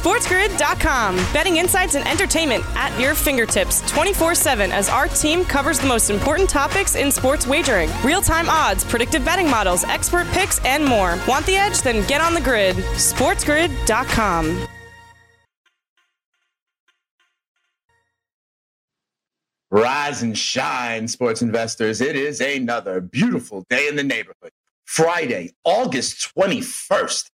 SportsGrid.com. Betting insights and entertainment at your fingertips 24 7 as our team covers the most important topics in sports wagering real time odds, predictive betting models, expert picks, and more. Want the edge? Then get on the grid. SportsGrid.com. Rise and shine, sports investors. It is another beautiful day in the neighborhood. Friday, August 21st.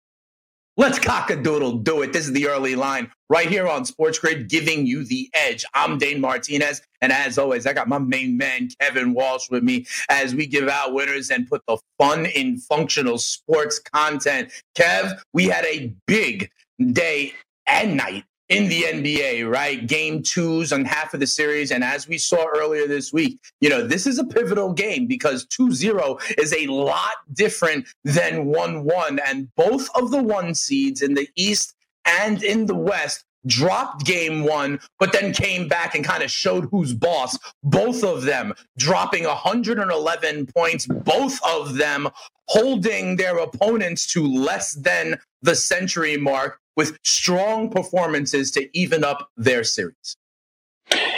Let's cock a doodle do it. This is the early line right here on Sports Grid, giving you the edge. I'm Dane Martinez. And as always, I got my main man, Kevin Walsh, with me as we give out winners and put the fun in functional sports content. Kev, we had a big day and night in the NBA, right? Game twos on half of the series. And as we saw earlier this week, you know, this is a pivotal game because 2 0 is a lot different than 1 1. And both of the one seeds in the East and in the West dropped game one, but then came back and kind of showed who's boss. Both of them dropping 111 points, both of them holding their opponents to less than the century mark with strong performances to even up their series.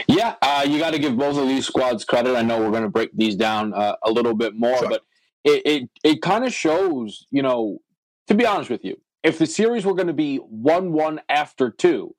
Yeah, uh, you got to give both of these squads credit. I know we're going to break these down uh, a little bit more, sure. but it it, it kind of shows, you know, to be honest with you, if the series were going to be one-one after two,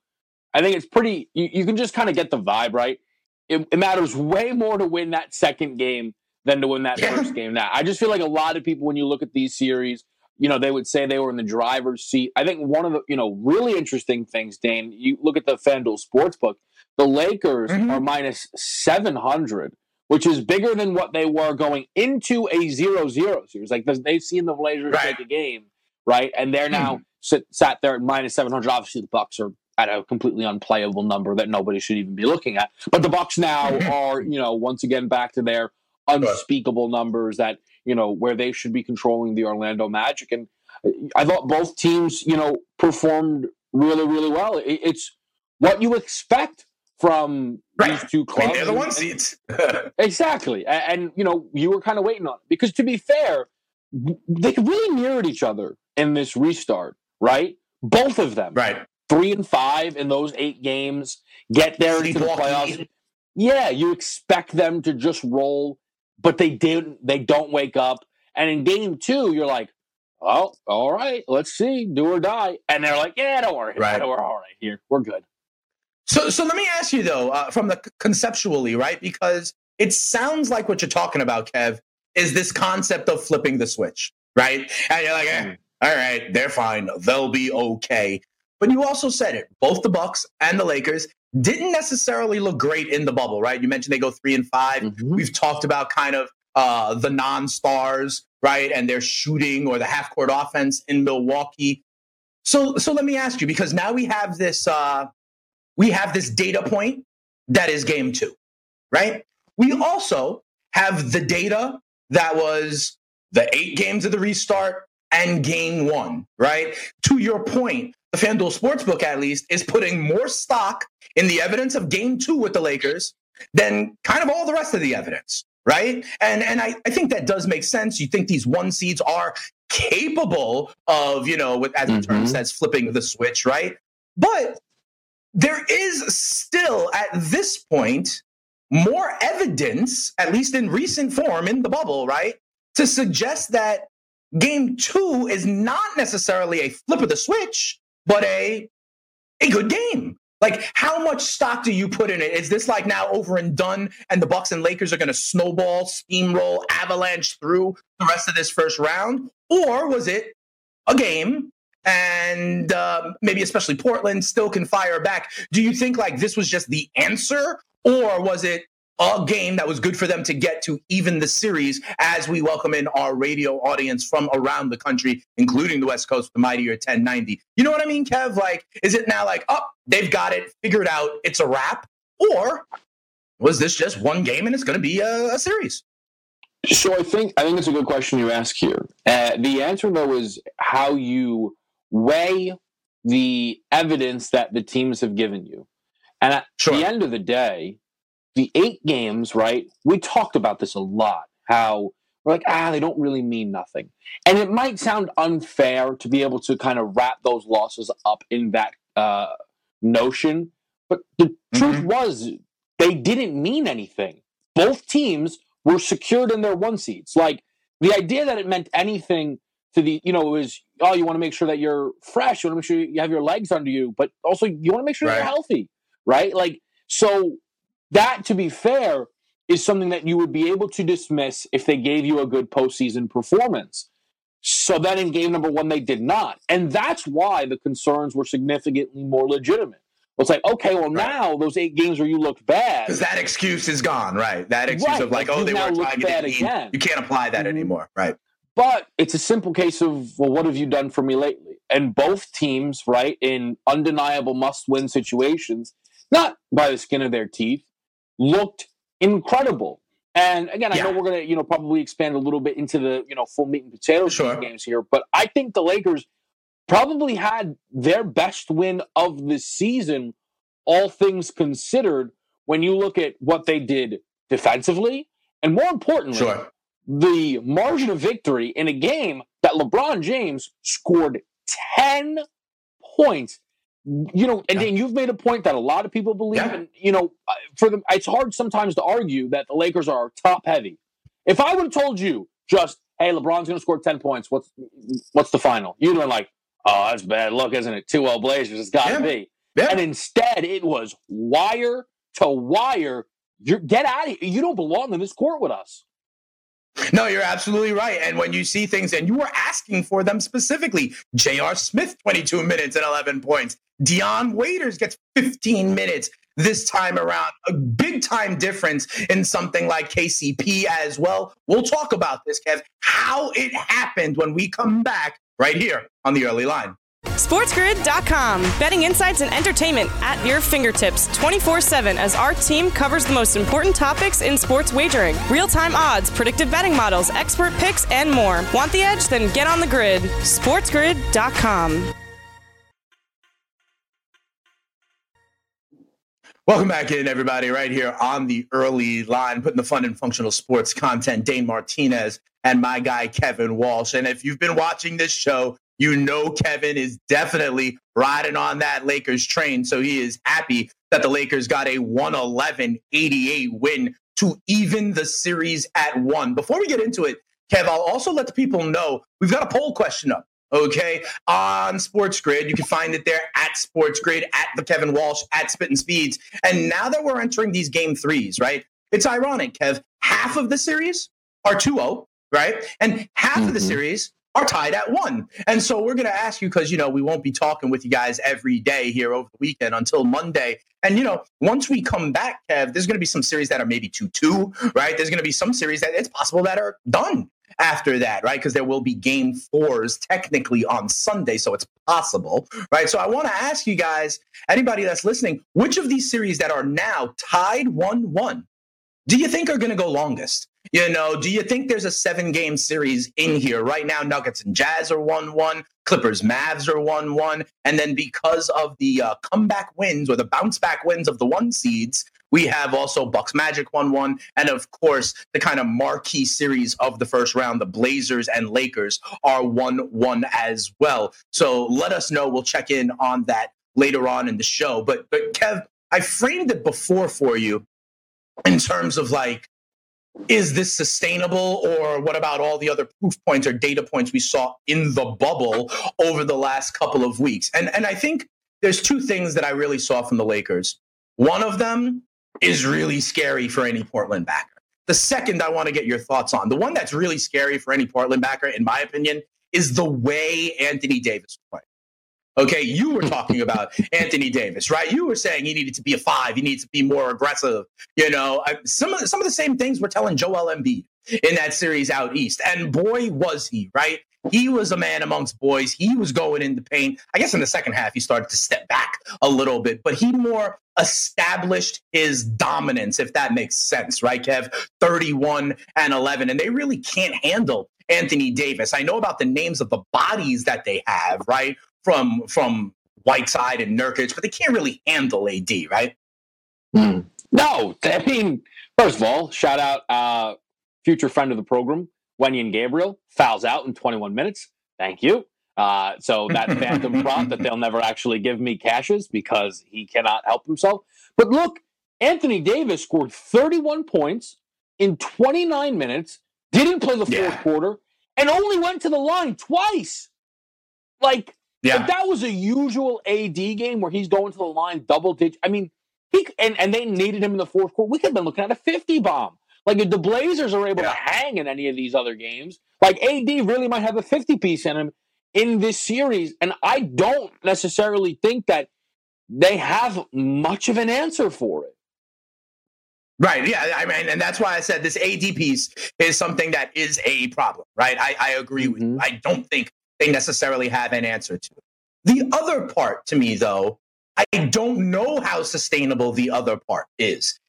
I think it's pretty. You, you can just kind of get the vibe right. It, it, matters way more to win that second game than to win that yeah. first game. Now, I just feel like a lot of people, when you look at these series, you know, they would say they were in the driver's seat. I think one of the, you know, really interesting things, Dane, you look at the FanDuel Sportsbook, the Lakers mm-hmm. are minus 700, which is bigger than what they were going into a 0 0 series. Like they've seen the Blazers right. take a game, right? And they're now mm-hmm. sit, sat there at minus 700. Obviously, the Bucks are at a completely unplayable number that nobody should even be looking at. But the Bucks now mm-hmm. are, you know, once again back to their unspeakable numbers that you know where they should be controlling the Orlando Magic. And uh, I thought both teams, you know, performed really, really well. It's what you expect from right. these two clubs. I mean, they're the one exactly, and, and, you know, you were kind of waiting on it because to be fair, they really mirrored each other in this restart, right? Both of them, right? Three and five in those eight games, get there into the playoffs. Yeah, you expect them to just roll but they didn't. They don't wake up. And in game two, you're like, oh, all right, let's see, do or die. And they're like, yeah, don't worry, right. we're all right here, we're good. So, so let me ask you though, uh, from the conceptually, right? Because it sounds like what you're talking about, Kev, is this concept of flipping the switch, right? And you're like, eh, all right, they're fine, they'll be okay. But you also said it. Both the Bucks and the Lakers didn't necessarily look great in the bubble, right? You mentioned they go three and 5 we mm-hmm. We've talked about kind of uh, the non-stars, right, and their shooting or the half-court offense in Milwaukee. So, so let me ask you because now we have this, uh, we have this data point that is game two, right? We also have the data that was the eight games of the restart and game one, right? To your point, the FanDuel Sportsbook, at least, is putting more stock in the evidence of game two with the Lakers than kind of all the rest of the evidence, right? And and I, I think that does make sense. You think these one seeds are capable of, you know, with as the mm-hmm. term says, flipping the switch, right? But there is still at this point more evidence, at least in recent form in the bubble, right? To suggest that game two is not necessarily a flip of the switch, but a a good game. Like, how much stock do you put in it? Is this like now over and done, and the Bucks and Lakers are going to snowball, steamroll, avalanche through the rest of this first round, or was it a game? And uh, maybe especially Portland still can fire back. Do you think like this was just the answer, or was it a game that was good for them to get to even the series as we welcome in our radio audience from around the country, including the West Coast, the mightier 1090. You know what I mean, Kev? Like, is it now like, oh, they've got it figured out, it's a wrap? Or was this just one game and it's going to be a, a, series? So I think I think it's a good question you ask here. Uh, the answer though is how you weigh the evidence that the teams have given you. And at sure. the end of the day, the eight games, right? We talked about this a lot. How we're like, ah, they don't really mean nothing. And it might sound unfair to be able to kind of wrap those losses up in that uh, notion. But the mm-hmm. truth was, they didn't mean anything. Both teams were secured in their one seats. Like the idea that it meant anything to the, you know, it was, oh, you want to make sure that you're fresh. You want to make sure you have your legs under you, but also you want to make sure right. you're healthy, right? Like, so that, to be fair, is something that you would be able to dismiss if they gave you a good postseason performance. So then in game number one, they did not. And that's why the concerns were significantly more legitimate. It's like, okay, well, right. now those eight games where you looked bad. Because that excuse is gone, right? That excuse right. of like, oh, they weren't trying to again. You can't apply that mm-hmm. anymore, right? But it's a simple case of, well, what have you done for me lately? And both teams, right, in undeniable must win situations, not by the skin of their teeth, looked incredible. And again, I know we're going to, you know, probably expand a little bit into the, you know, full meat and potatoes sure. games here, but I think the Lakers probably had their best win of the season, all things considered, when you look at what they did defensively, and more importantly, sure. the margin of victory in a game that LeBron James scored 10 points you know, and yeah. then you've made a point that a lot of people believe, yeah. and you know, for them, it's hard sometimes to argue that the Lakers are top heavy. If I would have told you just, hey, LeBron's going to score ten points, what's what's the final? You'd been like, oh, that's bad luck, isn't it? Two L Blazers, it's got to yeah. be. And instead, it was wire to wire. You get out of here. You don't belong in this court with us. No, you're absolutely right. And when you see things, and you were asking for them specifically, J.R. Smith, 22 minutes and 11 points. Dion Waiters gets 15 minutes this time around. A big time difference in something like KCP as well. We'll talk about this, Kev, how it happened when we come back right here on the early line. SportsGrid.com. Betting insights and entertainment at your fingertips 24 7 as our team covers the most important topics in sports wagering real time odds, predictive betting models, expert picks, and more. Want the edge? Then get on the grid. SportsGrid.com. Welcome back in, everybody, right here on the early line, putting the fun and functional sports content. Dane Martinez and my guy, Kevin Walsh. And if you've been watching this show, you know Kevin is definitely riding on that Lakers train. So he is happy that the Lakers got a 111 88 win to even the series at one. Before we get into it, Kev, I'll also let the people know we've got a poll question up okay, on Sports Grid. You can find it there at Sports Grid, at the Kevin Walsh, at Spitting Speeds. And now that we're entering these game threes, right? It's ironic, Kev. Half of the series are 2 0, right? And half mm-hmm. of the mm-hmm. series are tied at one. And so we're going to ask you because, you know, we won't be talking with you guys every day here over the weekend until Monday. And, you know, once we come back, Kev, there's going to be some series that are maybe 2 2, right? There's going to be some series that it's possible that are done after that, right? Because there will be game fours technically on Sunday, so it's possible, right? So I want to ask you guys, anybody that's listening, which of these series that are now tied 1 1 do you think are going to go longest? You know, do you think there's a seven game series in here right now? Nuggets and Jazz are 1 1, Clippers, Mavs are 1 1. And then because of the uh, comeback wins or the bounce back wins of the one seeds, we have also Bucks Magic 1 1. And of course, the kind of marquee series of the first round, the Blazers and Lakers are 1 1 as well. So let us know. We'll check in on that later on in the show. But, but Kev, I framed it before for you in terms of like, is this sustainable or what about all the other proof points or data points we saw in the bubble over the last couple of weeks and and i think there's two things that i really saw from the lakers one of them is really scary for any Portland backer. The second I want to get your thoughts on, the one that's really scary for any Portland backer, in my opinion, is the way Anthony Davis played. Okay, you were talking about Anthony Davis, right? You were saying he needed to be a five, he needs to be more aggressive. You know, some of the, some of the same things we're telling Joel Embiid in that series out east, and boy was he right. He was a man amongst boys. He was going in the paint. I guess in the second half, he started to step back a little bit, but he more established his dominance, if that makes sense, right, Kev? 31 and 11. And they really can't handle Anthony Davis. I know about the names of the bodies that they have, right? From from Whiteside and Nurkic, but they can't really handle AD, right? Mm. No, I mean, first of all, shout out uh, future friend of the program, Wenyen Gabriel, fouls out in 21 minutes. Thank you. Uh, so that phantom prop that they'll never actually give me cashes because he cannot help himself. But look, Anthony Davis scored 31 points in 29 minutes, didn't play the fourth yeah. quarter, and only went to the line twice. Like, yeah. if that was a usual AD game where he's going to the line double digit, I mean, he and, and they needed him in the fourth quarter, we could have been looking at a 50 bomb. Like if the Blazers are able yeah. to hang in any of these other games, like AD really might have a 50 piece in him in this series. And I don't necessarily think that they have much of an answer for it. Right. Yeah. I mean, and that's why I said this AD piece is something that is a problem, right? I, I agree mm-hmm. with you. Mm-hmm. I don't think they necessarily have an answer to. The other part to me, though, I don't know how sustainable the other part is.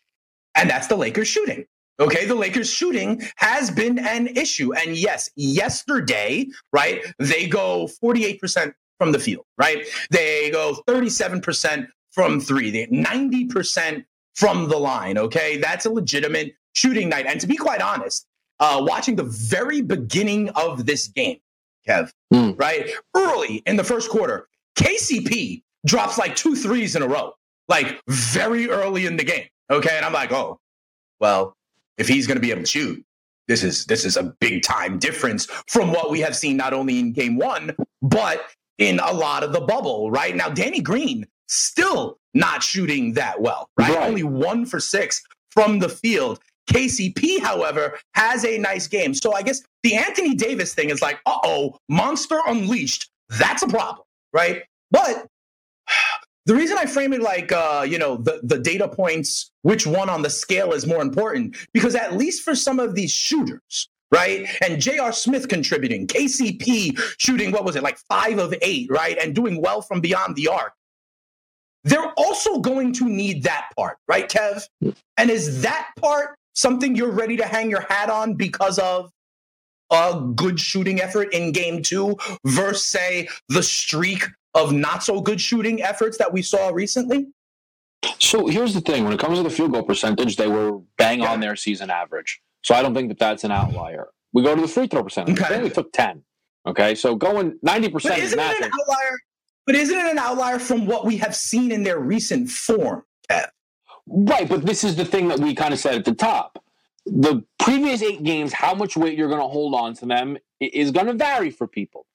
And that's the Lakers shooting. Okay, the Lakers shooting has been an issue. And yes, yesterday, right, they go 48% from the field, right? They go 37% from three, they 90% from the line. Okay, that's a legitimate shooting night. And to be quite honest, uh, watching the very beginning of this game, Kev, mm. right, early in the first quarter, KCP drops like two threes in a row, like very early in the game. Okay, and I'm like, oh, well, if he's going to be able to shoot, this is this is a big time difference from what we have seen not only in game one but in a lot of the bubble. Right now, Danny Green still not shooting that well. Right, right. only one for six from the field. KCP, however, has a nice game. So I guess the Anthony Davis thing is like, uh oh, monster unleashed. That's a problem, right? But the reason I frame it like, uh, you know, the, the data points, which one on the scale is more important, because at least for some of these shooters, right? And J.R. Smith contributing, KCP shooting, what was it, like five of eight, right? And doing well from beyond the arc. They're also going to need that part, right, Kev? And is that part something you're ready to hang your hat on because of a good shooting effort in game two versus, say, the streak of not so good shooting efforts that we saw recently? So here's the thing: when it comes to the field goal percentage, they were bang yeah. on their season average. So I don't think that that's an outlier. We go to the free throw percentage. Okay. They only took ten. Okay, so going ninety percent is nothing. It an outlier? But isn't it an outlier from what we have seen in their recent form, Kev? Right, but this is the thing that we kind of said at the top. The previous eight games, how much weight you're going to hold on to them is going to vary for people.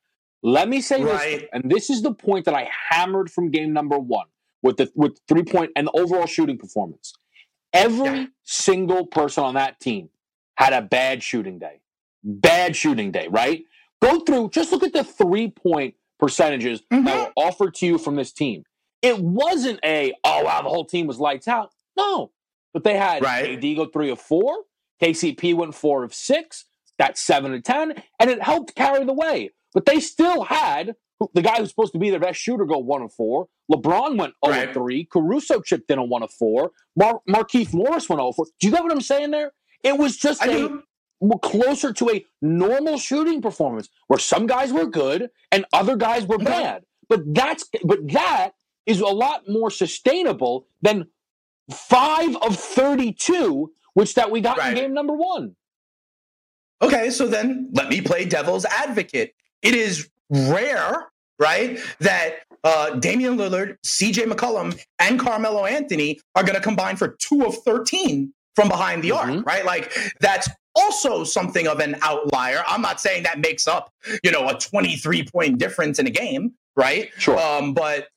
Let me say right. this, and this is the point that I hammered from game number one with the with three point and the overall shooting performance. Every yeah. single person on that team had a bad shooting day. Bad shooting day, right? Go through, just look at the three point percentages mm-hmm. that were offered to you from this team. It wasn't a, oh, wow, the whole team was lights out. No. But they had right. AD go three of four, KCP went four of six, that's seven to 10, and it helped carry the way. But they still had the guy who's supposed to be their best shooter go one of four. LeBron went 0 right. 3. Caruso chipped in a one of four. Mar- Markieff Morris went 0 4. Do you get what I'm saying there? It was just I a do. closer to a normal shooting performance where some guys were good and other guys were mm-hmm. bad. But that's but that is a lot more sustainable than five of 32, which that we got right. in game number one. Okay, so then let me play devil's advocate it is rare, right, that uh, Damian Lillard, CJ McCollum, and Carmelo Anthony are going to combine for two of 13 from behind the mm-hmm. arc, right? Like that's also something of an outlier. I'm not saying that makes up, you know, a 23 point difference in a game, right? Sure. Um, but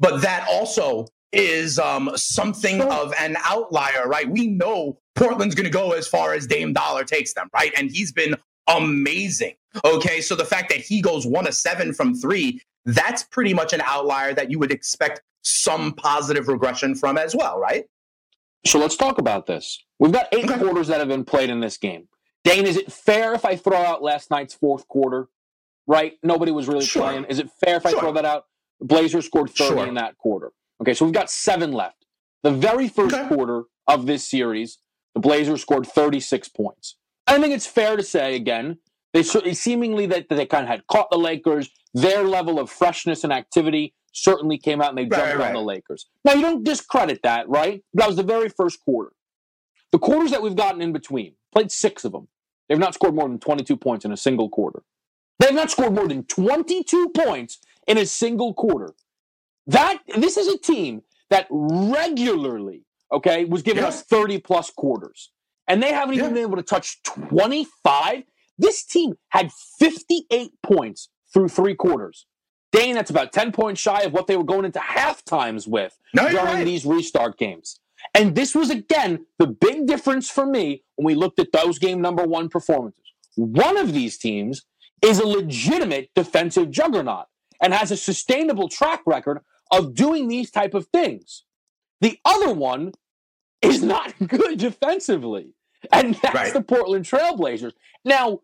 but that also is um, something of an outlier, right? We know Portland's going to go as far as Dame Dollar takes them, right? And he's been amazing. Okay, so the fact that he goes one of seven from three, that's pretty much an outlier that you would expect some positive regression from as well, right? So let's talk about this. We've got eight okay. quarters that have been played in this game. Dane, is it fair if I throw out last night's fourth quarter? Right? Nobody was really sure. playing. Is it fair if I throw that out? Blazers scored 30 sure. in that quarter. Okay, so we've got seven left. The very first okay. quarter of this series, the Blazers scored 36 points. I think it's fair to say again they seemingly that they kind of had caught the Lakers. Their level of freshness and activity certainly came out, and they jumped right, right. on the Lakers. Now you don't discredit that, right? That was the very first quarter. The quarters that we've gotten in between played six of them. They've not scored more than 22 points in a single quarter. They have not scored more than 22 points in a single quarter. That this is a team that regularly, okay, was giving yeah. us 30 plus quarters. And they haven't even yeah. been able to touch 25. This team had 58 points through three quarters. Dane, that's about 10 points shy of what they were going into half times with no, during right. these restart games. And this was, again, the big difference for me when we looked at those game number one performances. One of these teams is a legitimate defensive juggernaut and has a sustainable track record of doing these type of things. The other one is not good defensively. And that's right. the Portland Trailblazers. Now,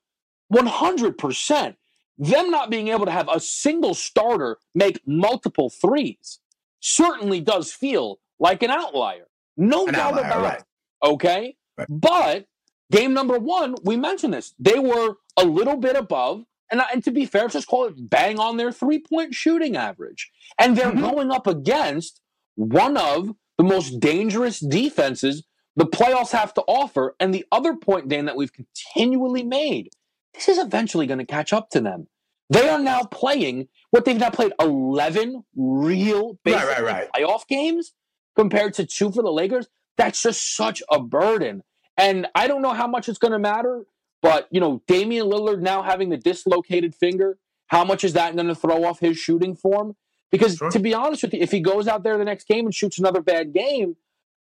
100%, them not being able to have a single starter make multiple threes certainly does feel like an outlier. No an doubt outlier, about right. it. Okay? Right. But game number one, we mentioned this. They were a little bit above and, and to be fair, just call it bang on their three point shooting average. And they're mm-hmm. going up against one of the most dangerous defenses the playoffs have to offer. And the other point, Dan, that we've continually made this is eventually going to catch up to them. They are now playing what they've now played 11 real right, right, right. playoff games compared to two for the Lakers. That's just such a burden. And I don't know how much it's going to matter but, you know, Damian Lillard now having the dislocated finger, how much is that going to throw off his shooting form? Because sure. to be honest with you, if he goes out there the next game and shoots another bad game,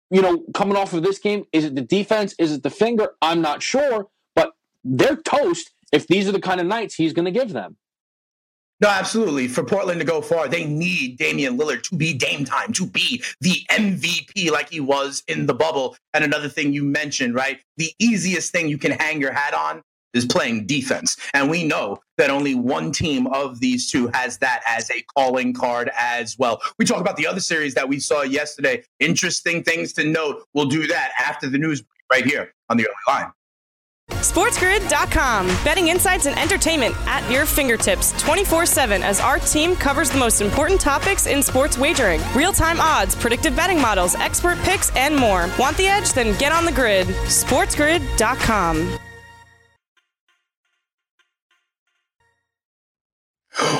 you know, coming off of this game, is it the defense? Is it the finger? I'm not sure, but they're toast if these are the kind of nights he's going to give them. No, absolutely. For Portland to go far, they need Damian Lillard to be Dame time, to be the MVP like he was in the bubble. And another thing you mentioned, right? The easiest thing you can hang your hat on is playing defense. And we know that only one team of these two has that as a calling card as well. We talk about the other series that we saw yesterday. Interesting things to note. We'll do that after the news right here on the early line. SportsGrid.com. Betting insights and entertainment at your fingertips 24 7 as our team covers the most important topics in sports wagering real time odds, predictive betting models, expert picks, and more. Want the edge? Then get on the grid. SportsGrid.com.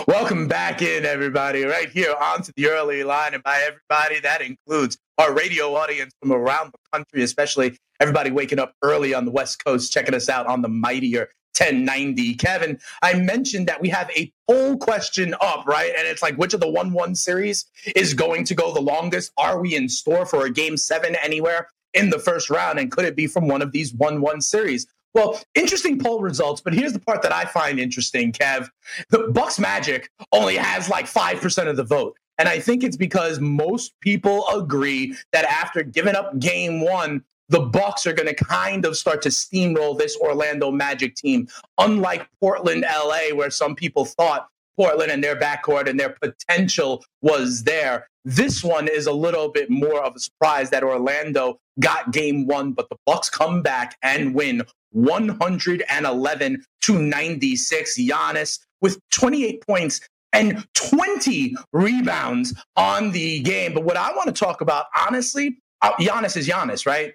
Welcome back in, everybody, right here onto the early line. And by everybody, that includes our radio audience from around the country, especially everybody waking up early on the West Coast, checking us out on the mightier 1090. Kevin, I mentioned that we have a poll question up, right? And it's like, which of the 1 1 series is going to go the longest? Are we in store for a game seven anywhere in the first round? And could it be from one of these 1 1 series? Well, interesting poll results, but here's the part that I find interesting, Kev. The Bucks Magic only has like 5% of the vote. And I think it's because most people agree that after giving up game one, the Bucks are going to kind of start to steamroll this Orlando Magic team. Unlike Portland, LA, where some people thought Portland and their backcourt and their potential was there. This one is a little bit more of a surprise that Orlando got game one, but the Bucks come back and win 111 to 96. Giannis with 28 points and 20 rebounds on the game. But what I want to talk about, honestly, uh, Giannis is Giannis, right?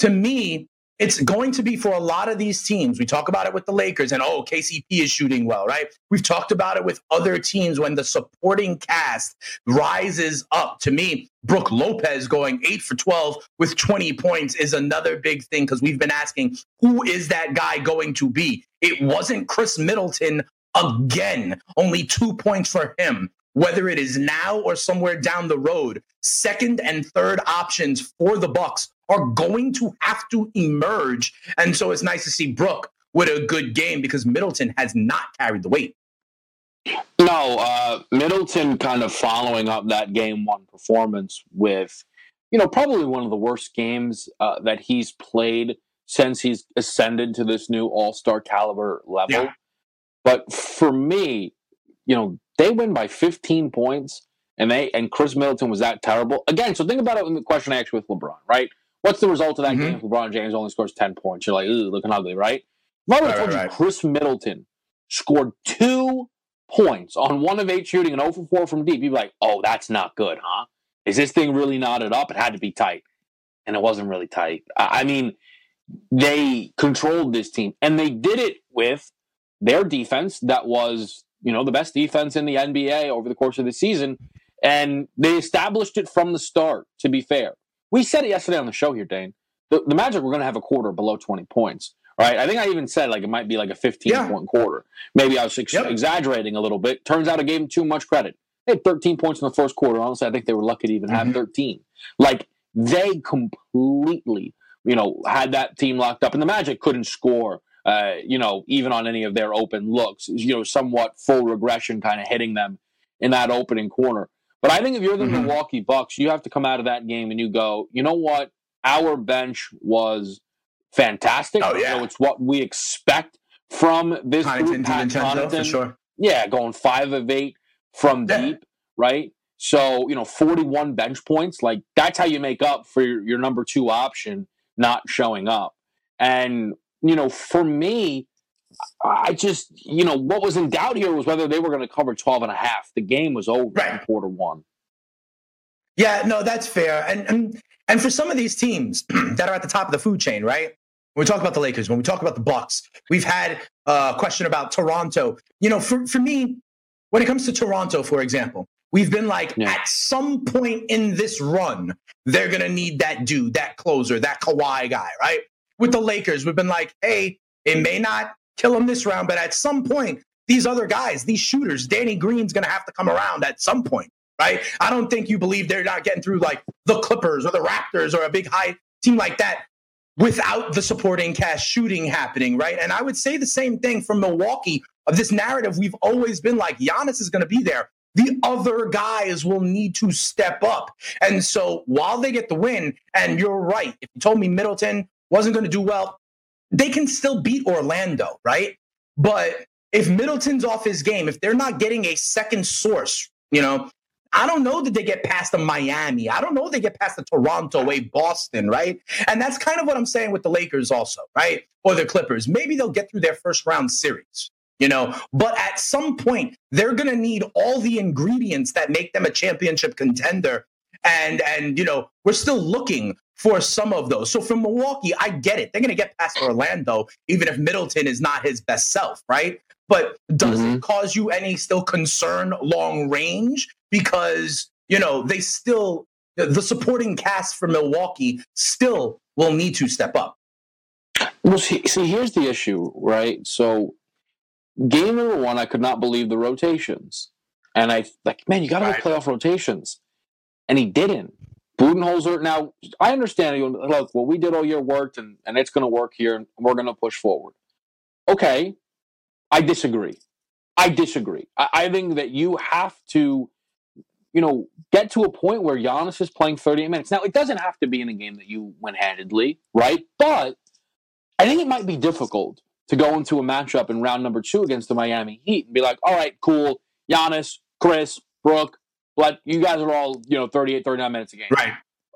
To me, it's going to be for a lot of these teams. We talk about it with the Lakers and oh, KCP is shooting well, right? We've talked about it with other teams when the supporting cast rises up. To me, Brook Lopez going 8 for 12 with 20 points is another big thing because we've been asking who is that guy going to be? It wasn't Khris Middleton again. Only 2 points for him whether it is now or somewhere down the road second and third options for the bucks are going to have to emerge. And so it's nice to see Brook with a good game because Middleton has not carried the weight. No, uh, Middleton kind of following up that game one performance with, you know, probably one of the worst games uh, that he's played since he's ascended to this new all star caliber level. Yeah. But for me, you know, they win by 15 points and they and Khris Middleton was that terrible. Again, so think about it in the question I asked with LeBron, right? What's the result of that mm-hmm. game if LeBron James only scores 10 points? You're like, ooh, looking ugly, right? If I would have told right, you Khris Middleton scored two points on one of eight shooting and 0 for 4 from deep, you'd be like, oh, that's not good, huh? Is this thing really knotted up? It had to be tight. And it wasn't really tight. I mean, they controlled this team and they did it with their defense that was, you know, the best defense in the NBA over the course of the season. And they established it from the start, to be fair. We said it yesterday on the show here, Dane. The, the Magic were going to have a quarter below 20 points, right? I think I even said like it might be like a 15 yeah. point quarter. Maybe I was ex- yep. exaggerating a little bit. Turns out I gave them too much credit. They had 13 points in the first quarter. Honestly, I think they were lucky to even mm-hmm. have 13. Like they completely, you know, had that team locked up, and the Magic couldn't score. Uh, you know, even on any of their open looks, you know, somewhat full regression kind of hitting them in that opening corner. But I think if you're the mm-hmm. Milwaukee Bucks, you have to come out of that game and you go, you know what? Our bench was fantastic. Oh yeah, you know, it's what we expect from this Connaughton, group. Pat for sure. Yeah, going five of eight from yeah. deep, right? So, you know, 41 bench points, like that's how you make up for your, your number two option not showing up. And, you know, for me, I just, you know, what was in doubt here was whether they were going to cover 12 and a half. The game was over right. in quarter one. Yeah, no, that's fair. And, and and for some of these teams that are at the top of the food chain, right? When we talk about the Lakers, when we talk about the Bucks, we've had a question about Toronto. You know, for, for me, when it comes to Toronto, for example, we've been like, yeah. at some point in this run, they're going to need that dude, that closer, that Kawhi guy, right? With the Lakers, we've been like, hey, it may not kill them this round, but at some point, these other guys, these shooters, Danny Green's going to have to come around at some point, right? I don't think you believe they're not getting through like the Clippers or the Raptors or a big high team like that without the supporting cast shooting happening, right? And I would say the same thing from Milwaukee of this narrative. We've always been like, Giannis is going to be there. The other guys will need to step up. And so while they get the win, and you're right, if you told me Middleton wasn't going to do well, they can still beat Orlando, right? But if Middleton's off his game, if they're not getting a second source, you know, I don't know that they get past the Miami. I don't know they get past the Toronto, a Boston, right? And that's kind of what I'm saying with the Lakers also, right? Or the Clippers. Maybe they'll get through their first round series, you know, but at some point they're going to need all the ingredients that make them a championship contender. And and you know, we're still looking for some of those. So from Milwaukee, I get it. They're going to get past Orlando even if Middleton is not his best self, right? But does mm-hmm. it cause you any still concern long range because you know they still the supporting cast for Milwaukee still will need to step up. Well, see, see, here's the issue, right? So, game number one, I could not believe the rotations, and I like, man, you got to right. playoff rotations, and he didn't. Budenholzer. Now, I understand. You look, what we did all year worked, and and it's going to work here, and we're going to push forward. Okay, I disagree. I disagree. I, I think that you have to you know, get to a point where Giannis is playing 38 minutes. Now, it doesn't have to be in a game that you win handedly, right? But I think it might be difficult to go into a matchup in round number two against the Miami Heat and be like, all right, cool, Giannis, Khris, Brook, but you guys are all, you know, 38, 39 minutes a game. Right.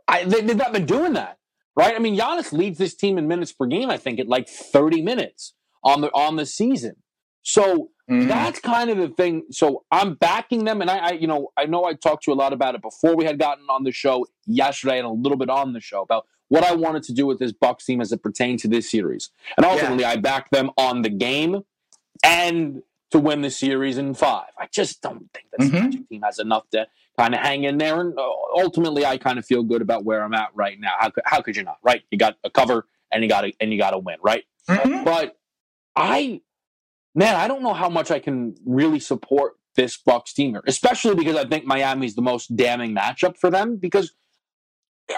I, they, they've not been doing that, right? I mean, Giannis leads this team in minutes per game, I think, at like 30 minutes on the on the season. So Mm-hmm. That's kind of the thing. So I'm backing them, and I, I, you know, I know I talked to you a lot about it before we had gotten on the show yesterday, and a little bit on the show about what I wanted to do with this Bucks team as it pertained to this series. And ultimately, yeah. I backed them on the game and to win the series in five. I just don't think this mm-hmm. team has enough to kind of hang in there. And uh, ultimately, I kind of feel good about where I'm at right now. How could, how could you not? Right? You got a cover, and you got to and you got a win. Right? Mm-hmm. But I man, I don't know how much I can really support this Bucks team here, especially because I think Miami's the most damning matchup for them because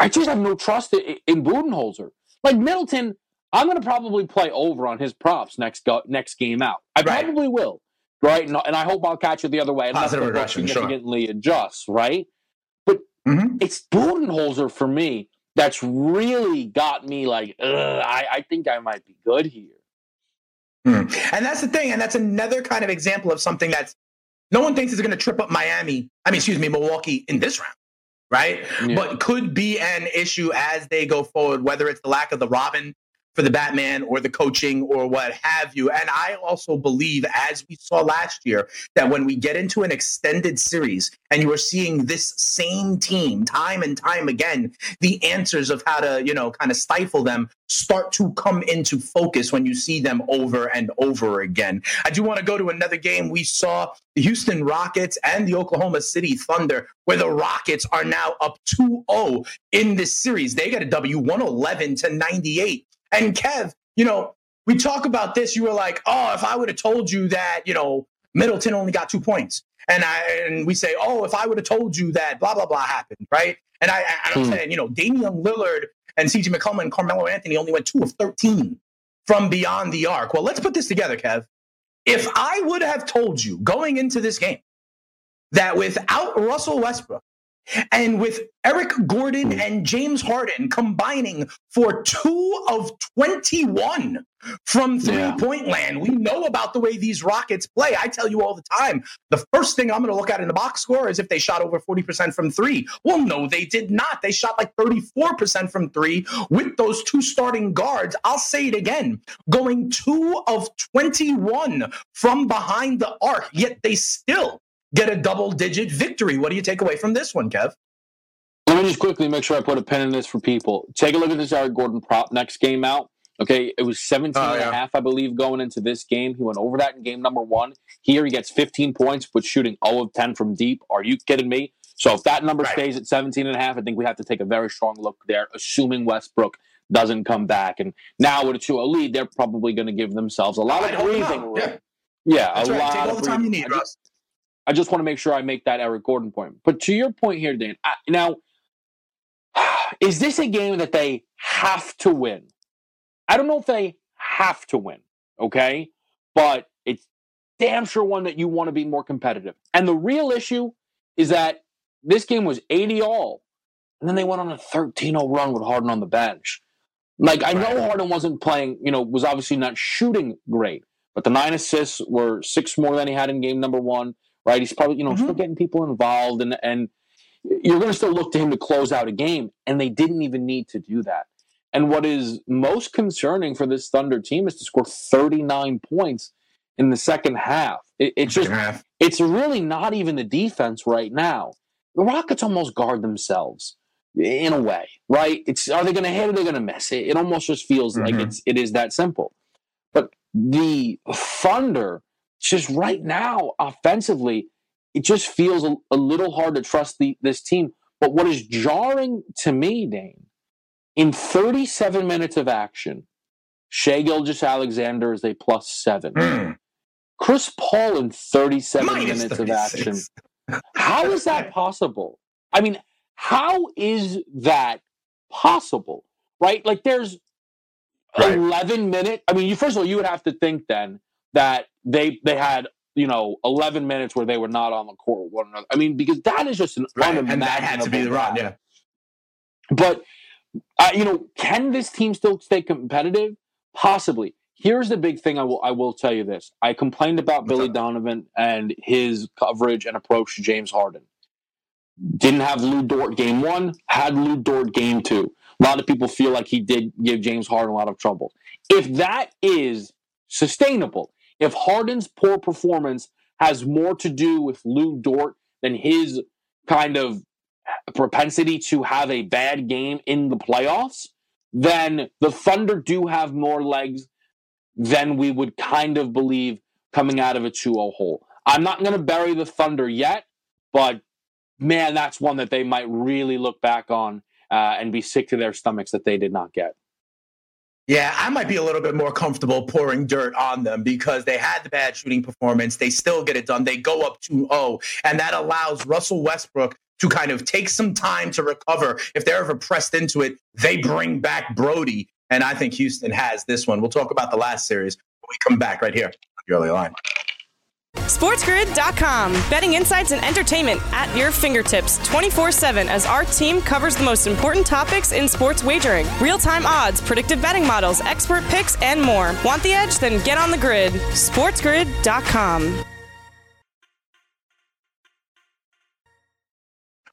I just have no trust in, in Budenholzer. Like Middleton, I'm going to probably play over on his props next go, next game out. I right. probably will, right? And, and, I hope I'll catch it the other way. Positive regression, significantly sure. adjusts, right? But mm-hmm. it's Budenholzer for me that's really got me like, I, I think I might be good here. Mm. And that's the thing. And that's another kind of example of something that's no one thinks is going to trip up Miami. I mean, excuse me, Milwaukee in this round, right? Yeah. But could be an issue as they go forward, whether it's the lack of the Robin for the Batman or the coaching or what have you. And I also believe, as we saw last year, that when we get into an extended series and you are seeing this same team time and time again, the answers of how to, you know, kind of stifle them start to come into focus when you see them over and over again. I do want to go to another game. We saw the Houston Rockets and the Oklahoma City Thunder, where the Rockets are now up 2 0 in this series. They got a W 111 to 98. And Kev, you know, we talk about this. You were like, oh, if I would have told you that, you know, Middleton only got two points. And I and we say, oh, if I would have told you that blah blah blah happened, right? And I, I am hmm. saying, you know, Damian Lillard and CJ McCollum and Carmelo Anthony only went two of 13 from beyond the arc. Well, let's put this together, Kev. If I would have told you going into this game that without Russell Westbrook, and with Eric Gordon and James Harden combining for two of 21 from three point land, we know about the way these Rockets play. I tell you all the time, the first thing I'm going to look at in the box score is if they shot over 40% from three. Well, no, they did not. They shot like 34% from three with those two starting guards. I'll say it again going two of 21 from behind the arc, yet they still get a double digit victory. What do you take away from this one, Kev? Let me just quickly make sure I put a pin in this for people. Take a look at this Eric Gordon prop next game out. Okay, it was 17 oh, and yeah. a half, I believe, going into this game. He went over that in game number one. Here he gets 15 points, but shooting 0 of 10 from deep. Are you kidding me? So if that number right. stays at 17 and a half, I think we have to take a very strong look there, assuming Westbrook doesn't come back. And now with a 2 0 lead, they're probably going to give themselves a lot of breathing room. Yeah, yeah a right. lot Take all the time you need, Russ. I just want to make sure I make that Eric Gordon point. But to your point here, Dan, I, now, is this a game that they have to win? I don't know if they have to win, okay? But it's damn sure one that you want to be more competitive. And the real issue is that this game was 80 all, and then they went on a 13 0 run with Harden on the bench. Like, I know Harden wasn't playing, you know, was obviously not shooting great, but the nine assists were six more than he had in game number one right? He's probably, you know, mm-hmm. still getting people involved and and you're going to still look to him to close out a game and they didn't even need to do that. And what is most concerning for this Thunder team is to score 39 points in the second half. It, it's just half. it's really not even the defense right now. The Rockets almost guard themselves in a way, right? It's are they going to hit or are they going to miss? It, it almost just feels mm-hmm. like it's it is that simple. But the Thunder just right now, offensively, it just feels a, a little hard to trust the, this team. But what is jarring to me, Dane, in 37 minutes of action, Shai Gilgeous-Alexander is a plus seven. Mm. Chris Paul in 37 Minus minutes 36. of action. How is that possible? I mean, how is that possible? Right? Like there's right. 11 minutes. I mean, you first of all, you would have to think then that they they had you know 11 minutes where they were not on the court with one another. I mean, because that is just an right. unimaginable. And that had to be the run, yeah. But uh, you know, can this team still stay competitive? Possibly. Here's the big thing. I will I will tell you this. I complained about What's Billy up? Donovan and his coverage and approach to James Harden. Didn't have Lu Dort game one. Had Lu Dort game two. A lot of people feel like he did give James Harden a lot of trouble. If that is sustainable, if Harden's poor performance has more to do with Lu Dort than his kind of propensity to have a bad game in the playoffs, then the Thunder do have more legs than we would kind of believe coming out of a 2 0 hole. I'm not going to bury the Thunder yet, but man, that's one that they might really look back on uh, and be sick to their stomachs that they did not get. Yeah, I might be a little bit more comfortable pouring dirt on them because they had the bad shooting performance. They still get it done. They go up 2 0, and that allows Russell Westbrook to kind of take some time to recover. If they're ever pressed into it, they bring back Brodie. And I think Houston has this one. We'll talk about the last series when we come back right here on the early line. SportsGrid.com. Betting insights and entertainment at your fingertips 24 7 as our team covers the most important topics in sports wagering real time odds, predictive betting models, expert picks, and more. Want the edge? Then get on the grid. SportsGrid.com.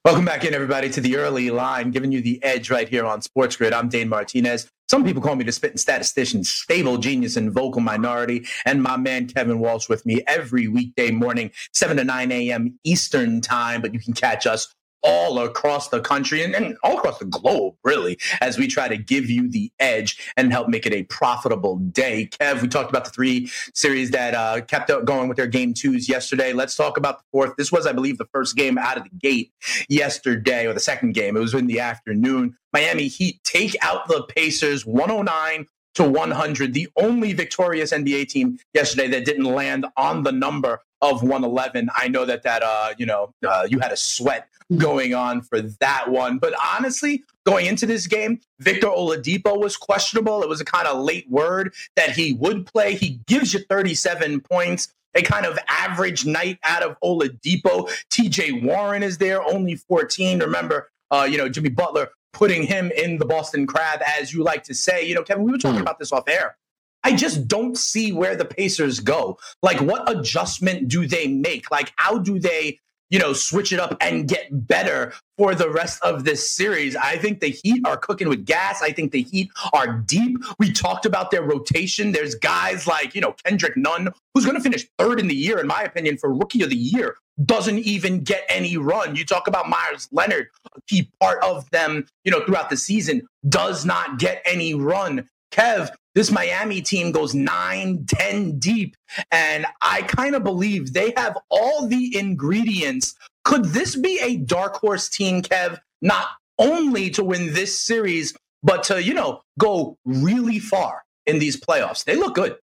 Welcome back in, everybody, to the early line, giving you the edge right here on SportsGrid. I'm Dane Martinez. Some people call me the spitting statistician, stable genius, and vocal minority. And my man Kevin Walsh with me every weekday morning, 7 to 9 a.m. Eastern time. But you can catch us all across the country and, and, all across the globe, really, as we try to give you the edge and help make it a profitable day. Kev, we talked about the three series that uh, kept going with their game twos yesterday. Let's talk about the fourth. This was, I believe, the first game out of the gate yesterday, or the second game. It was in the afternoon. Miami Heat take out the Pacers 109 to 100. The only victorious NBA team yesterday that didn't land on the number of 111. I know that that uh, you know uh, you had a sweat going on for that one, but honestly, going into this game, Victor Oladipo was questionable. It was a kind of late word that he would play. He gives you 37 points. A kind of average night out of Oladipo. TJ Warren is there, only 14. Remember, uh, you know, Jimmy Butler putting him in the Boston crab, as you like to say. You know, Kevin, we were talking mm. about this off air. I just don't see where the Pacers go. Like, what adjustment do they make? Like, how do they, you know, switch it up and get better for the rest of this series? I think the Heat are cooking with gas. I think the Heat are deep. We talked about their rotation. There's guys like, you know, Kendrick Nunn, who's going to finish third in the year, in my opinion, for rookie of the year, doesn't even get any run. You talk about Meyers Leonard, a key part of them, you know, throughout the season, does not get any run. Kev, this Miami team goes nine, 10 deep. And I kind of believe they have all the ingredients. Could this be a dark horse team, Kev? Not only to win this series, but to, you know, go really far in these playoffs. They look good.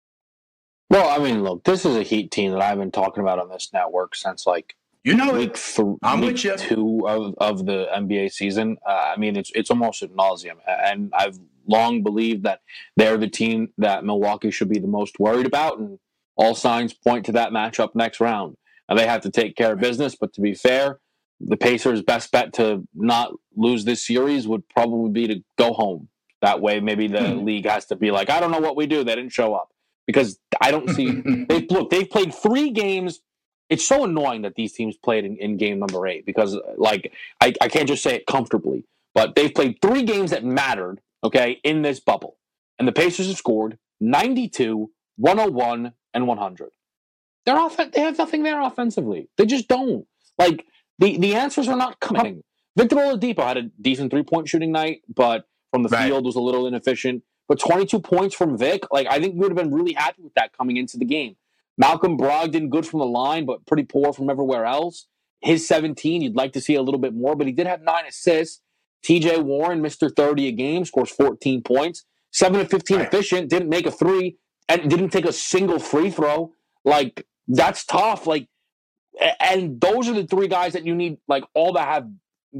Well, I mean, look, this is a Heat team that I've been talking about on this network since like you know week, th- I'm week with you. two of, of the NBA season. Uh, I mean, it's it's almost at nauseum, and I've long believed that they're the team that Milwaukee should be the most worried about, and all signs point to that matchup next round. And they have to take care of business, but to be fair, the Pacers' best bet to not lose this series would probably be to go home. That way, maybe the hmm. league has to be like, I don't know what we do. They didn't show up because I don't see. they look. They've played three games. It's so annoying that these teams played in, in game number eight because, like, I, I can't just say it comfortably, but they've played three games that mattered okay, in this bubble. And the Pacers have scored 92, 101, and 100. They're off- they have nothing there offensively. They just don't. Like, the, the answers are not coming. Victor Oladipo had a decent three point shooting night, but from the right. field was a little inefficient. But 22 points from Vic, like, I think we would have been really happy with that coming into the game. Malcolm Brogdon, good from the line, but pretty poor from everywhere else. His 17, you'd like to see a little bit more, but he did have nine assists. TJ Warren, Mr. 30 a game, scores 14 points, 7 to 15 right. efficient, didn't make a three, and didn't take a single free throw. Like, that's tough. Like, and those are the three guys that you need, like, all to have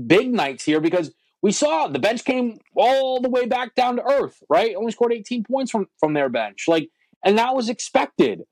big nights here because we saw the bench came all the way back down to earth, right? Only scored 18 points from, from their bench. Like, and that was expected.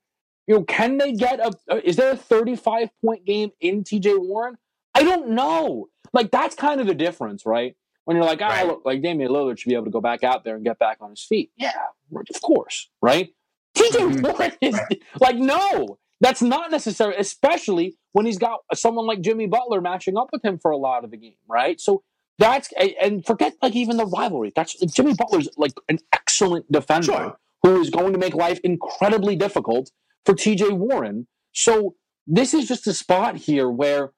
You know, can they get a, is there a 35 point game in TJ Warren? I don't know. Like, that's kind of the difference, right? When you're like, ah, right. look, like Damian Lillard should be able to go back out there and get back on his feet. Yeah, of course, right? TJ. Warren is right. like, no, that's not necessary, especially when he's got someone like Jimmy Butler matching up with him for a lot of the game, right? So that's and forget like even the rivalry. That's Jimmy Butler's like an excellent defender sure. who is going to make life incredibly difficult for TJ Warren. So this is just a spot here where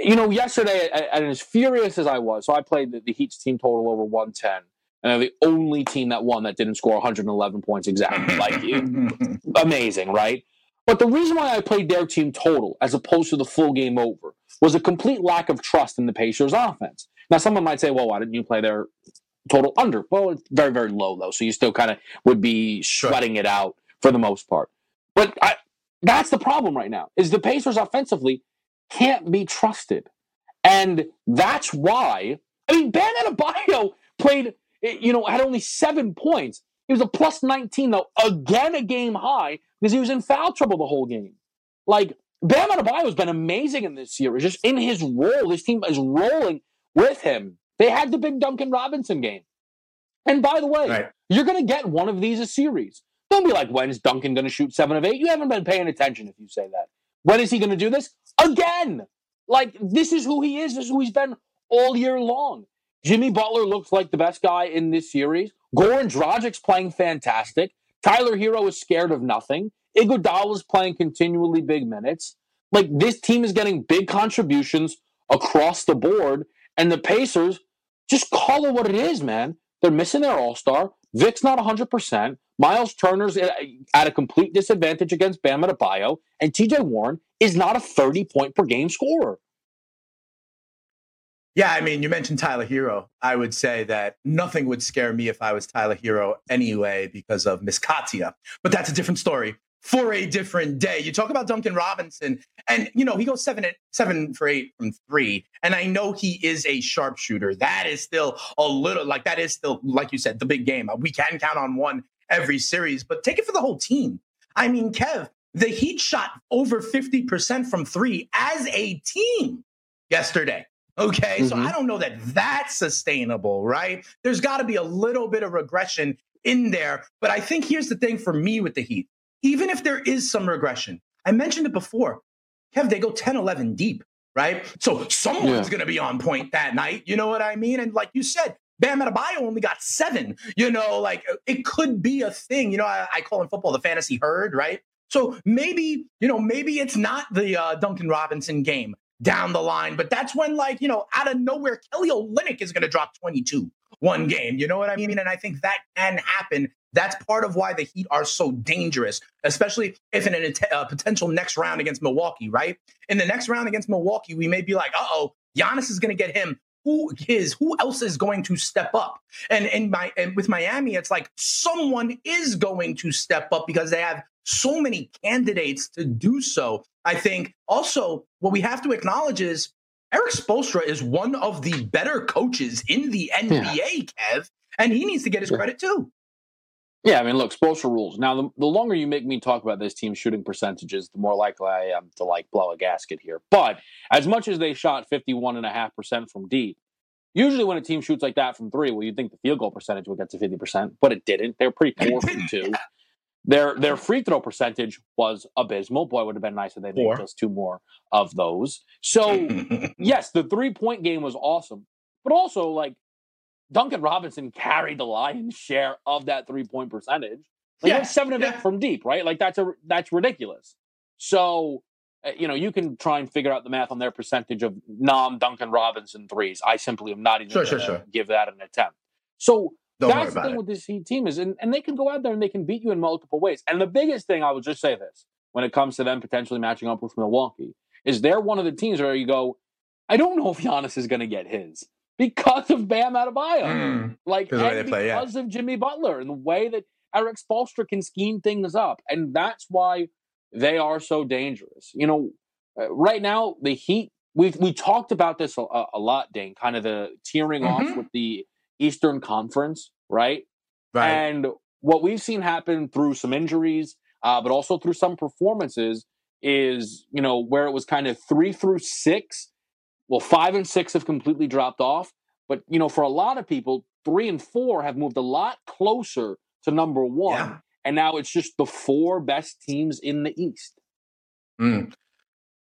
you know, yesterday, and as furious as I was, so I played the, the Heat's team total over 110, and they're the only team that won that didn't score 111 points exactly. Like, you. amazing, right? But the reason why I played their team total as opposed to the full game over was a complete lack of trust in the Pacers offense. Now, someone might say, well, why didn't you play their total under? Well, it's very, very low, though. So you still kind of would be sweating sure. it out for the most part. But I, that's the problem right now is the Pacers offensively can't be trusted. And that's why, I mean, Bam Adebayo played, eh, you know, had only seven points. He was a plus 19, though, again a game high because he was in foul trouble the whole game. Like, Bam Adebayo has been amazing in this series, just in his role. This team is rolling with him. They had the big Duncan Robinson game. And by the way, right. you're going to get one of these a series. Don't be like, when's Duncan going to shoot seven of eight? You haven't been paying attention if you say that. When is he going to do this? Again. Like, this is who he is. This is who he's been all year long. Jimmy Butler looks like the best guy in this series. Goran Dragic's playing fantastic. Tyler Herro is scared of nothing. Iguodala is playing continually big minutes. Like this team is getting big contributions across the board, and the Pacers just call it what it is, man. They're missing their All Star. Vic's not 100. Miles Turner's uh, at a complete disadvantage against Bam Adebayo, and TJ Warren is not a 30 point per game scorer. Yeah, I mean, you mentioned Tyler Herro. I would say that nothing would scare me if I was Tyler Herro anyway because of Miss Katia. But that's a different story for a different day. You talk about Duncan Robinson, and you know he goes seven seven for eight from three, and I know he is a sharpshooter. That is still a little like that is still like you said the big game. We can count on one every series, but take it for the whole team. I mean, Kev, the Heat shot over fifty percent from three as a team yesterday. Okay. Mm-hmm. So I don't know that that's sustainable, right? There's got to be a little bit of regression in there. But I think here's the thing for me with the Heat even if there is some regression, I mentioned it before, Kev, they go 10, 11 deep, right? So someone's yeah. going to be on point that night. You know what I mean? And like you said, Bam Adebayo only got seven. You know, like it could be a thing. You know, I, I call in football the fantasy herd, right? So maybe, you know, maybe it's not the uh, Duncan Robinson game down the line. But that's when, like, you know, out of nowhere, Kelly Olynyk is going to drop 22 one game. You know what I mean? And I think that can happen. That's part of why the Heat are so dangerous, especially if in a uh, potential next round against Milwaukee, right? In the next round against Milwaukee, we may be like, uh oh, Giannis is going to get him. Who is who else is going to step up? And in my and with Miami, it's like someone is going to step up because they have so many candidates to do so. I think also what we have to acknowledge is Erik Spoelstra is one of the better coaches in the NBA, yeah. Kev, and he needs to get his yeah. credit too. Yeah, I mean, look, Spoelstra rules. Now, the, the longer you make me talk about this team shooting percentages, the more likely I am to like blow a gasket here. But as much as they shot 51.5% from deep, usually when a team shoots like that from three, well, you'd think the field goal percentage would get to 50%, but it didn't. They were pretty poor from two. Their their free throw percentage was abysmal. Boy, would have been nice if they made just two more of those. So yes, the three point game was awesome, but also like Duncan Robinson carried the lion's share of that three point percentage. Like yeah, seven of yeah. it from deep, right? Like that's a that's ridiculous. So uh, you know you can try and figure out the math on their percentage of non Duncan Robinson threes. I simply am not even sure, sure, sure. give that an attempt. So don't That's the thing it. with this Heat team is, and, and they can go out there and they can beat you in multiple ways. And the biggest thing I will just say this when it comes to them potentially matching up with Milwaukee is they're one of the teams where you go, I don't know if Giannis is going to get his because of Bam Adebayo, mm, like and play, because yeah. of Jimmy Butler and the way that Erik Spoelstra can scheme things up, and that's why they are so dangerous. You know, uh, right now the Heat. We we talked about this a, a lot, Dane. Kind of the tearing mm-hmm. off with the Eastern Conference, right? Right. And what we've seen happen through some injuries, uh, but also through some performances, is you know where it was kind of three through six. Well, five and six have completely dropped off, but you know for a lot of people, three and four have moved a lot closer to number one, yeah. and now it's just the four best teams in the East. Mm.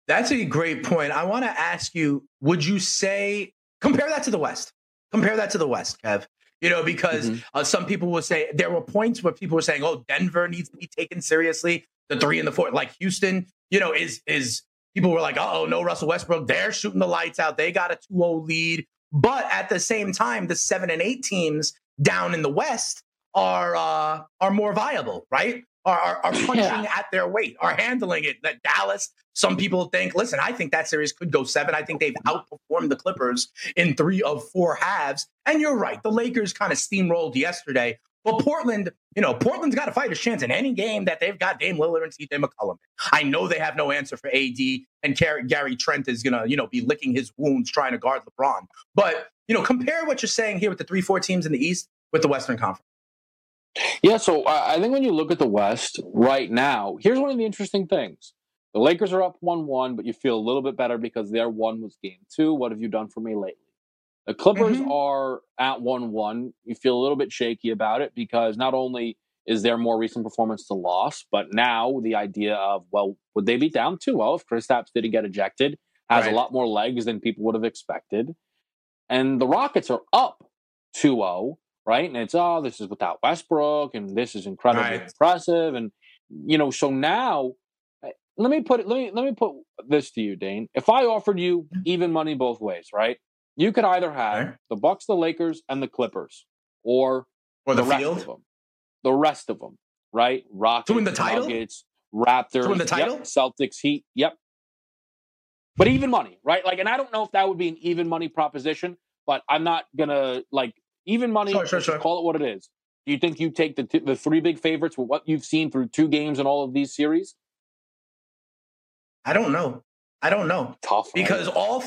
That's a great point. I want to ask you: Would you say compare that to the West? Compare that to the West, Kev. You know, because mm-hmm. uh, some people will say there were points where people were saying, "Oh, Denver needs to be taken seriously." The three and the four, like Houston, you know, is is people were like, "Oh, no, Russell Westbrook, they're shooting the lights out. They got a 2-0 lead." But at the same time, the seven and eight teams down in the West are uh, are more viable, right? are, are, are punching yeah. at their weight, are handling it. That Dallas, some people think, listen, I think that series could go seven. I think they've outperformed the Clippers in three of four halves. And you're right. The Lakers kind of steamrolled yesterday. But Portland, you know, Portland's got to fight a chance in any game that they've got Dame Lillard and CJ McCollum. I know they have no answer for AD, and Gary Trent is gonna, you know, be licking his wounds trying to guard LeBron. But you know, compare what you're saying here with the three, four teams in the East with the Western Conference. Yeah, so uh, I think when you look at the West right now, here's one of the interesting things. The Lakers are up 1 1, but you feel a little bit better because their one was game two. What have you done for me lately? The Clippers mm-hmm. are at 1 1. You feel a little bit shaky about it because not only is their more recent performance the loss, but now the idea of, well, would they be down 2 0 if Chris Kristaps didn't get ejected? Has right. a lot more legs than people would have expected. And the Rockets are up 2 0 right? And it's oh, this is without Westbrook, and this is incredibly right. impressive, and you know, so now eh, let me put it. Let me let me put this to you, Dane. If I offered you even money both ways, right? You could either have right. the Bucks, the Lakers, and the Clippers, or or the, the rest of them. The rest of them, right? Rockets, to win the title, Nuggets, Raptors, to win the title, yep, Celtics, Heat, yep. But even money, right? Like, and I don't know if that would be an even money proposition, but I'm not gonna like even money. Sure, sure, sure. Call it what it is. Do you think you take the t- the three big favorites with what you've seen through two games in all of these series? I don't know. I don't know. Tough because right? all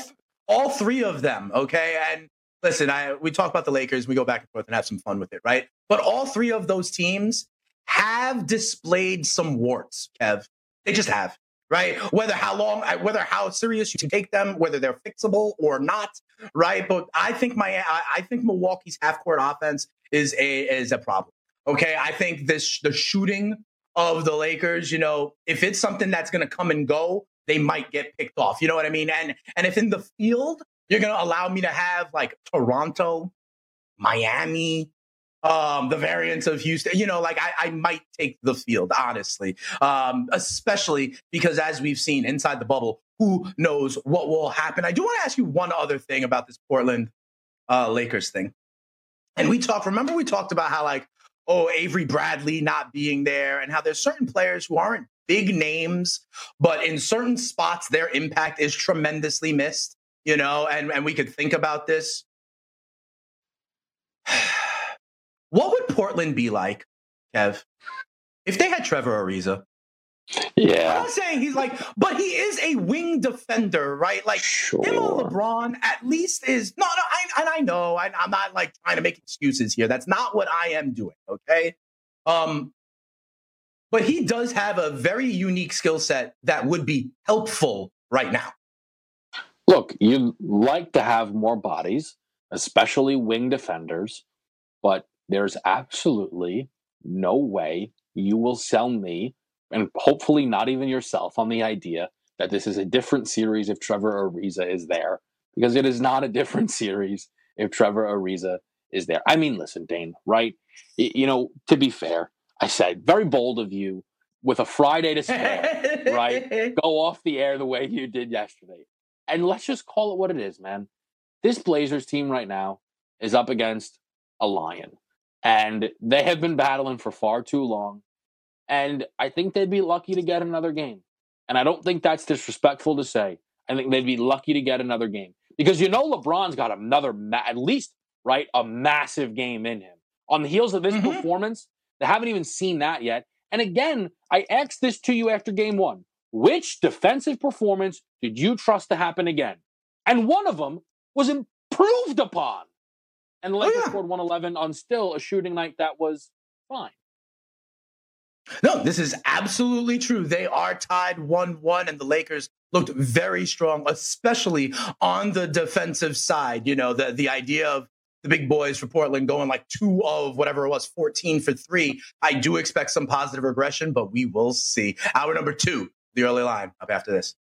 all three of them. Okay, and listen, I we talk about the Lakers, we go back and forth and have some fun with it, right? But all three of those teams have displayed some warts, Kev. They just have, right? Whether how long, whether how serious you take them, whether they're fixable or not, right? But I think my, I think Milwaukee's half court offense is a is a problem. Okay, I think this the shooting of the Lakers, you know, if it's something that's going to come and go, they might get picked off. You know what I mean? And and if in the field you're going to allow me to have like Toronto, Miami, um, the variants of Houston, you know, like I, I might take the field, honestly, um, especially because as we've seen inside the bubble, who knows what will happen. I do want to ask you one other thing about this Portland uh, Lakers thing. And we talked, remember, we talked about how, like, oh, Avery Bradley not being there and how there's certain players who aren't big names, but in certain spots, their impact is tremendously missed, you know, and, and we could think about this. what would Portland be like, Kev, if they had Trevor Ariza? Yeah. I'm not saying he's like, but he is a wing defender, right? Like sure. him or LeBron at least is no, no. I, and I know I, I'm not like trying to make excuses here. That's not what I am doing. Okay. Um, but he does have a very unique skill set that would be helpful right now. Look, you'd like to have more bodies, especially wing defenders, but there's absolutely no way you will sell me and hopefully not even yourself on the idea that this is a different series if Trevor Ariza is there, because it is not a different series if Trevor Ariza is there. I mean, listen, Dane, right? You know, to be fair, I said very bold of you with a Friday to spare, right? Go off the air the way you did yesterday. And let's just call it what it is, man. This Blazers team right now is up against a lion. And they have been battling for far too long. And I think they'd be lucky to get another game. And I don't think that's disrespectful to say. I think they'd be lucky to get another game because you know LeBron's got another, ma- at least, right, a massive game in him. On the heels of this mm-hmm. performance, they haven't even seen that yet. And again, I asked this to you after game one. Which defensive performance did you trust to happen again? And one of them was improved upon. And the Lakers oh, yeah. scored 111 on still a shooting night that was fine. No, this is absolutely true. They are tied 1 1, and the Lakers looked very strong, especially on the defensive side. You know, the, the idea of the big boys for Portland going like two of whatever it was, 14 for three. I do expect some positive regression, but we will see. Hour number two, the early line up after this.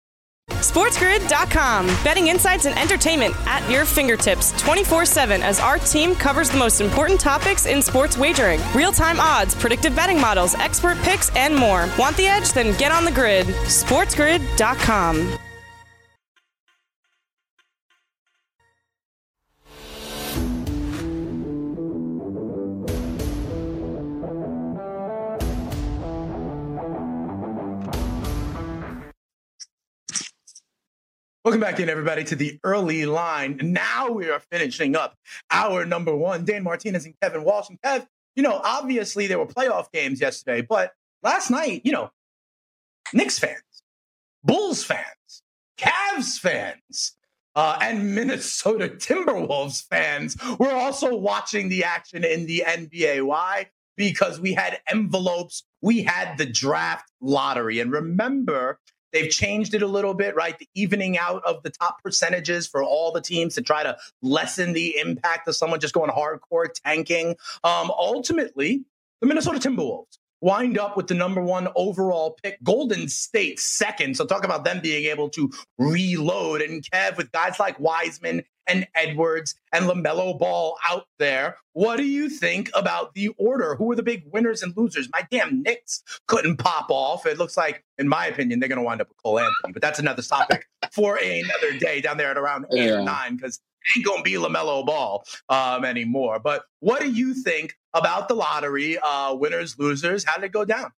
SportsGrid.com. Betting insights and entertainment at your fingertips 24 7 as our team covers the most important topics in sports wagering real time odds, predictive betting models, expert picks, and more. Want the edge? Then get on the grid. SportsGrid.com. Welcome back in, everybody, to the early line. Now we are finishing up hour number one. Dane Martinez and Kevin Walsh. And Kev, you know, obviously there were playoff games yesterday, but last night, you know, Knicks fans, Bulls fans, Cavs fans, uh, and Minnesota Timberwolves fans were also watching the action in the NBA. Why? Because we had envelopes, we had the draft lottery. And remember, They've changed it a little bit, right? The evening out of the top percentages for all the teams to try to lessen the impact of someone just going hardcore tanking. Um, ultimately, the Minnesota Timberwolves wind up with the number one overall pick. Golden State second. So talk about them being able to reload. And Kev, with guys like Wiseman and Edwards and LaMelo Ball out there. What do you think about the order? Who are the big winners and losers? My damn Knicks couldn't pop off. It looks like, in my opinion, they're going to wind up with Cole Anthony, but that's another topic for another day down there at around eight yeah. or nine because it ain't going to be LaMelo Ball um, anymore. But what do you think about the lottery? Uh, winners, losers? How did it go down?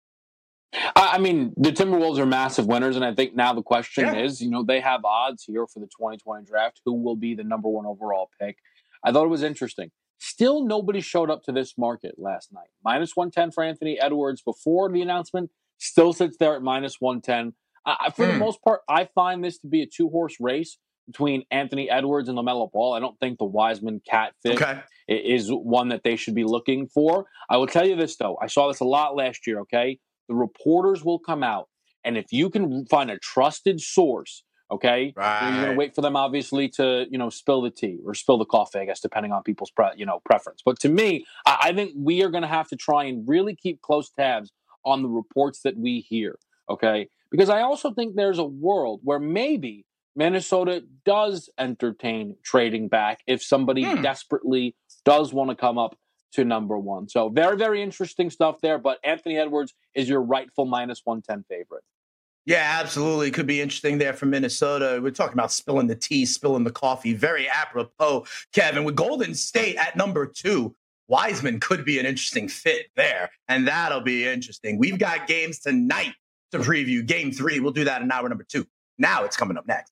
I mean, the Timberwolves are massive winners, and I think now the question yeah. is, you know, they have odds here for the 2020 draft. Who will be the number one overall pick? I thought it was interesting. Still, nobody showed up to this market last night. Minus 110 for Anthony Edwards before the announcement. Still sits there at minus 110. Uh, for mm. the hmm. most part, I find this to be a two horse race between Anthony Edwards and LaMelo Ball. I don't think the Wiseman cat fit okay. is one that they should be looking for. I will tell you this, though. I saw this a lot last year, okay? The reporters will come out. And if you can find a trusted source, okay, right. you're going to wait for them obviously to you know spill the tea or spill the coffee, I guess, depending on people's pre- you know preference. But to me, I, I think we are going to have to try and really keep close tabs on the reports that we hear, okay? Because I also think there's a world where maybe Minnesota does entertain trading back if somebody hmm. desperately does want to come up to number one. So very, very interesting stuff there. But Anthony Edwards is your rightful minus 110 favorite. Yeah, absolutely. Could be interesting there for Minnesota. We're talking about spilling the tea, spilling the coffee. Very apropos, Kevin. With Golden State at number two, Wiseman could be an interesting fit there. And that'll be interesting. We've got games tonight to preview. Game three. We'll do that in hour number two. Now it's coming up next.